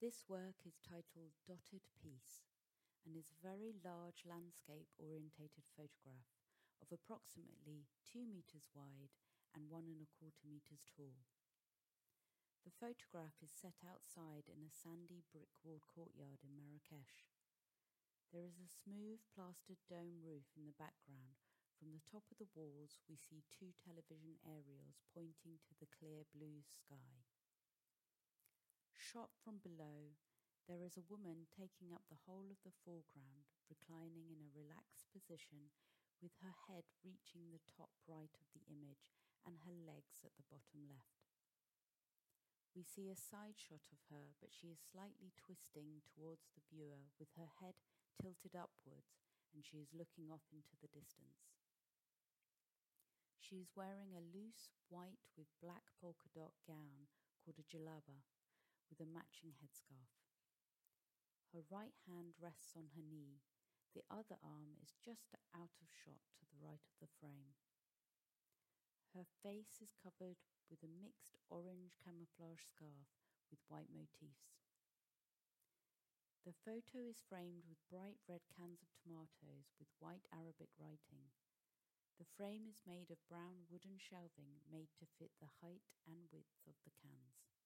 This work is titled Dotted Peace and is a very large landscape orientated photograph of approximately 2 meters wide and one and a quarter meters tall. The photograph is set outside in a sandy brick walled courtyard in Marrakesh. There is a smooth plastered dome roof in the background. From the top of the walls, we see two television aerials pointing to the clear blue sky. Shot from below, there is a woman taking up the whole of the foreground, reclining in a relaxed position with her head reaching the top right of the image and her legs at the bottom left. We see a side shot of her, but she is slightly twisting towards the viewer with her head tilted upwards and she is looking off into the distance. She is wearing a loose white with black polka dot gown called a jalaba with a matching headscarf. Her right hand rests on her knee. The other arm is just out of shot to the right of the frame. Her face is covered with a mixed orange camouflage scarf with white motifs. The photo is framed with bright red cans of tomatoes with white Arabic writing. The frame is made of brown wooden shelving made to fit the height and width of the cans.